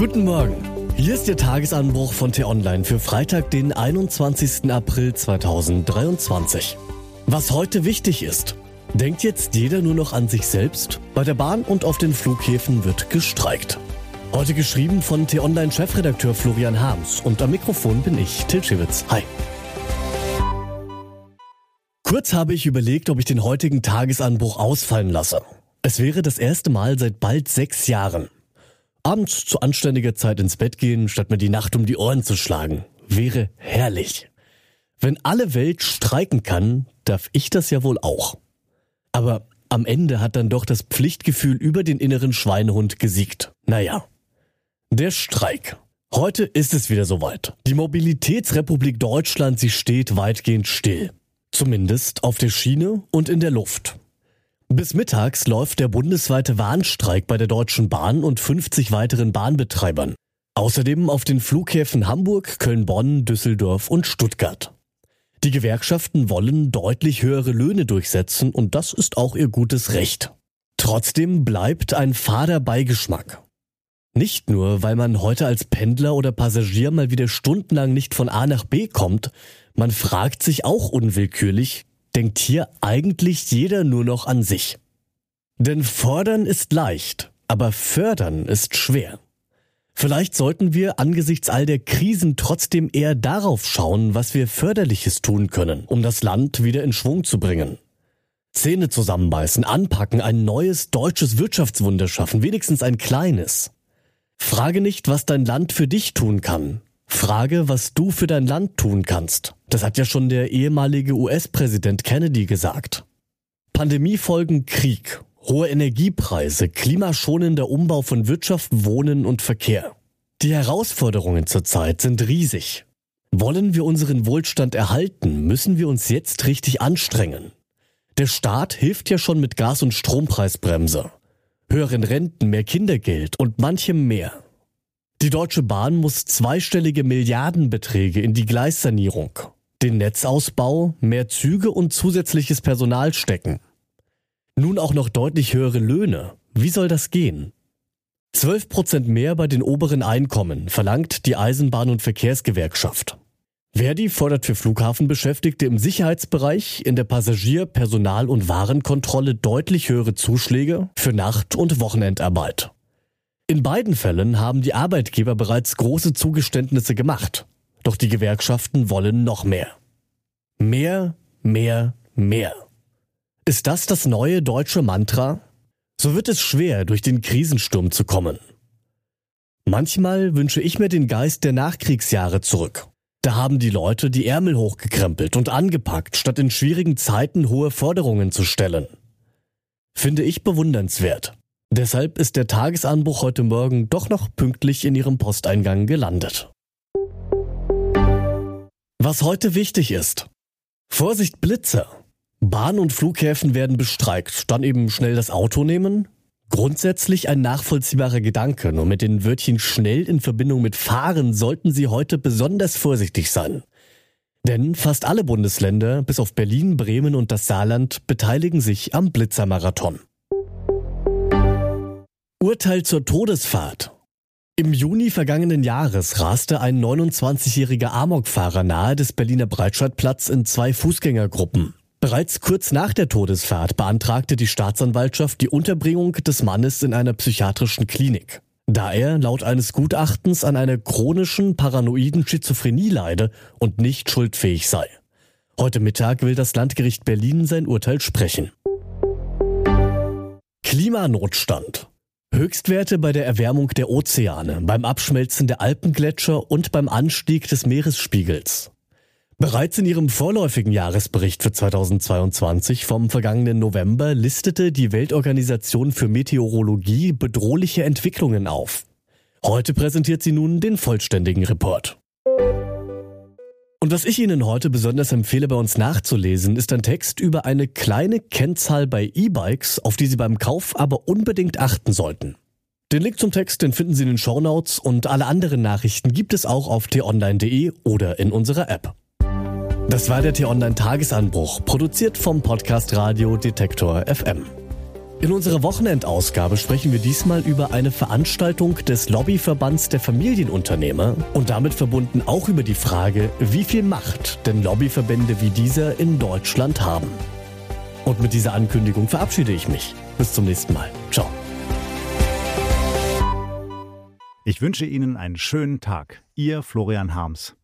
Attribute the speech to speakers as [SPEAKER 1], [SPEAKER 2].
[SPEAKER 1] Guten Morgen. Hier ist der Tagesanbruch von T-Online für Freitag, den 21. April 2023. Was heute wichtig ist. Denkt jetzt jeder nur noch an sich selbst? Bei der Bahn und auf den Flughäfen wird gestreikt. Heute geschrieben von T-Online-Chefredakteur Florian Harms und am Mikrofon bin ich, Til Schewitz. Hi. Kurz habe ich überlegt, ob ich den heutigen Tagesanbruch ausfallen lasse. Es wäre das erste Mal seit bald sechs Jahren. Abends zu anständiger Zeit ins Bett gehen, statt mir die Nacht um die Ohren zu schlagen. Wäre herrlich. Wenn alle Welt streiken kann, darf ich das ja wohl auch. Aber am Ende hat dann doch das Pflichtgefühl über den inneren Schweinehund gesiegt. Naja. Der Streik. Heute ist es wieder soweit. Die Mobilitätsrepublik Deutschland, sie steht weitgehend still. Zumindest auf der Schiene und in der Luft. Bis mittags läuft der bundesweite Warnstreik bei der Deutschen Bahn und 50 weiteren Bahnbetreibern. Außerdem auf den Flughäfen Hamburg, Köln-Bonn, Düsseldorf und Stuttgart. Die Gewerkschaften wollen deutlich höhere Löhne durchsetzen und das ist auch ihr gutes Recht. Trotzdem bleibt ein fader Beigeschmack. Nicht nur, weil man heute als Pendler oder Passagier mal wieder stundenlang nicht von A nach B kommt, man fragt sich auch unwillkürlich, denkt hier eigentlich jeder nur noch an sich. Denn fordern ist leicht, aber fördern ist schwer. Vielleicht sollten wir angesichts all der Krisen trotzdem eher darauf schauen, was wir förderliches tun können, um das Land wieder in Schwung zu bringen. Zähne zusammenbeißen, anpacken, ein neues deutsches Wirtschaftswunder schaffen, wenigstens ein kleines. Frage nicht, was dein Land für dich tun kann, Frage, was du für dein Land tun kannst. Das hat ja schon der ehemalige US-Präsident Kennedy gesagt. Pandemiefolgen Krieg, hohe Energiepreise, klimaschonender Umbau von Wirtschaft, Wohnen und Verkehr. Die Herausforderungen zurzeit sind riesig. Wollen wir unseren Wohlstand erhalten, müssen wir uns jetzt richtig anstrengen. Der Staat hilft ja schon mit Gas- und Strompreisbremse, höheren Renten, mehr Kindergeld und manchem mehr. Die Deutsche Bahn muss zweistellige Milliardenbeträge in die Gleissanierung, den Netzausbau, mehr Züge und zusätzliches Personal stecken. Nun auch noch deutlich höhere Löhne. Wie soll das gehen? 12 Prozent mehr bei den oberen Einkommen verlangt die Eisenbahn- und Verkehrsgewerkschaft. Verdi fordert für Flughafenbeschäftigte im Sicherheitsbereich, in der Passagier-, Personal- und Warenkontrolle deutlich höhere Zuschläge für Nacht- und Wochenendarbeit. In beiden Fällen haben die Arbeitgeber bereits große Zugeständnisse gemacht. Doch die Gewerkschaften wollen noch mehr. Mehr, mehr, mehr. Ist das das neue deutsche Mantra? So wird es schwer, durch den Krisensturm zu kommen. Manchmal wünsche ich mir den Geist der Nachkriegsjahre zurück. Da haben die Leute die Ärmel hochgekrempelt und angepackt, statt in schwierigen Zeiten hohe Forderungen zu stellen. Finde ich bewundernswert. Deshalb ist der Tagesanbruch heute Morgen doch noch pünktlich in Ihrem Posteingang gelandet. Was heute wichtig ist. Vorsicht Blitze. Bahn und Flughäfen werden bestreikt. Dann eben schnell das Auto nehmen? Grundsätzlich ein nachvollziehbarer Gedanke, nur mit den Wörtchen schnell in Verbindung mit fahren sollten Sie heute besonders vorsichtig sein. Denn fast alle Bundesländer, bis auf Berlin, Bremen und das Saarland, beteiligen sich am Blitzermarathon. Urteil zur Todesfahrt. Im Juni vergangenen Jahres raste ein 29-jähriger Amokfahrer nahe des Berliner Breitscheidplatz in zwei Fußgängergruppen. Bereits kurz nach der Todesfahrt beantragte die Staatsanwaltschaft die Unterbringung des Mannes in einer psychiatrischen Klinik. Da er laut eines Gutachtens an einer chronischen paranoiden Schizophrenie leide und nicht schuldfähig sei. Heute Mittag will das Landgericht Berlin sein Urteil sprechen. Klimanotstand. Höchstwerte bei der Erwärmung der Ozeane, beim Abschmelzen der Alpengletscher und beim Anstieg des Meeresspiegels. Bereits in ihrem vorläufigen Jahresbericht für 2022 vom vergangenen November listete die Weltorganisation für Meteorologie bedrohliche Entwicklungen auf. Heute präsentiert sie nun den vollständigen Report. Und was ich Ihnen heute besonders empfehle, bei uns nachzulesen, ist ein Text über eine kleine Kennzahl bei E-Bikes, auf die Sie beim Kauf aber unbedingt achten sollten. Den Link zum Text, den finden Sie in den Shownotes und alle anderen Nachrichten gibt es auch auf t-online.de oder in unserer App. Das war der T-Online Tagesanbruch, produziert vom Podcast Radio Detektor FM. In unserer Wochenendausgabe sprechen wir diesmal über eine Veranstaltung des Lobbyverbands der Familienunternehmer und damit verbunden auch über die Frage, wie viel Macht denn Lobbyverbände wie dieser in Deutschland haben. Und mit dieser Ankündigung verabschiede ich mich. Bis zum nächsten Mal. Ciao.
[SPEAKER 2] Ich wünsche Ihnen einen schönen Tag. Ihr Florian Harms.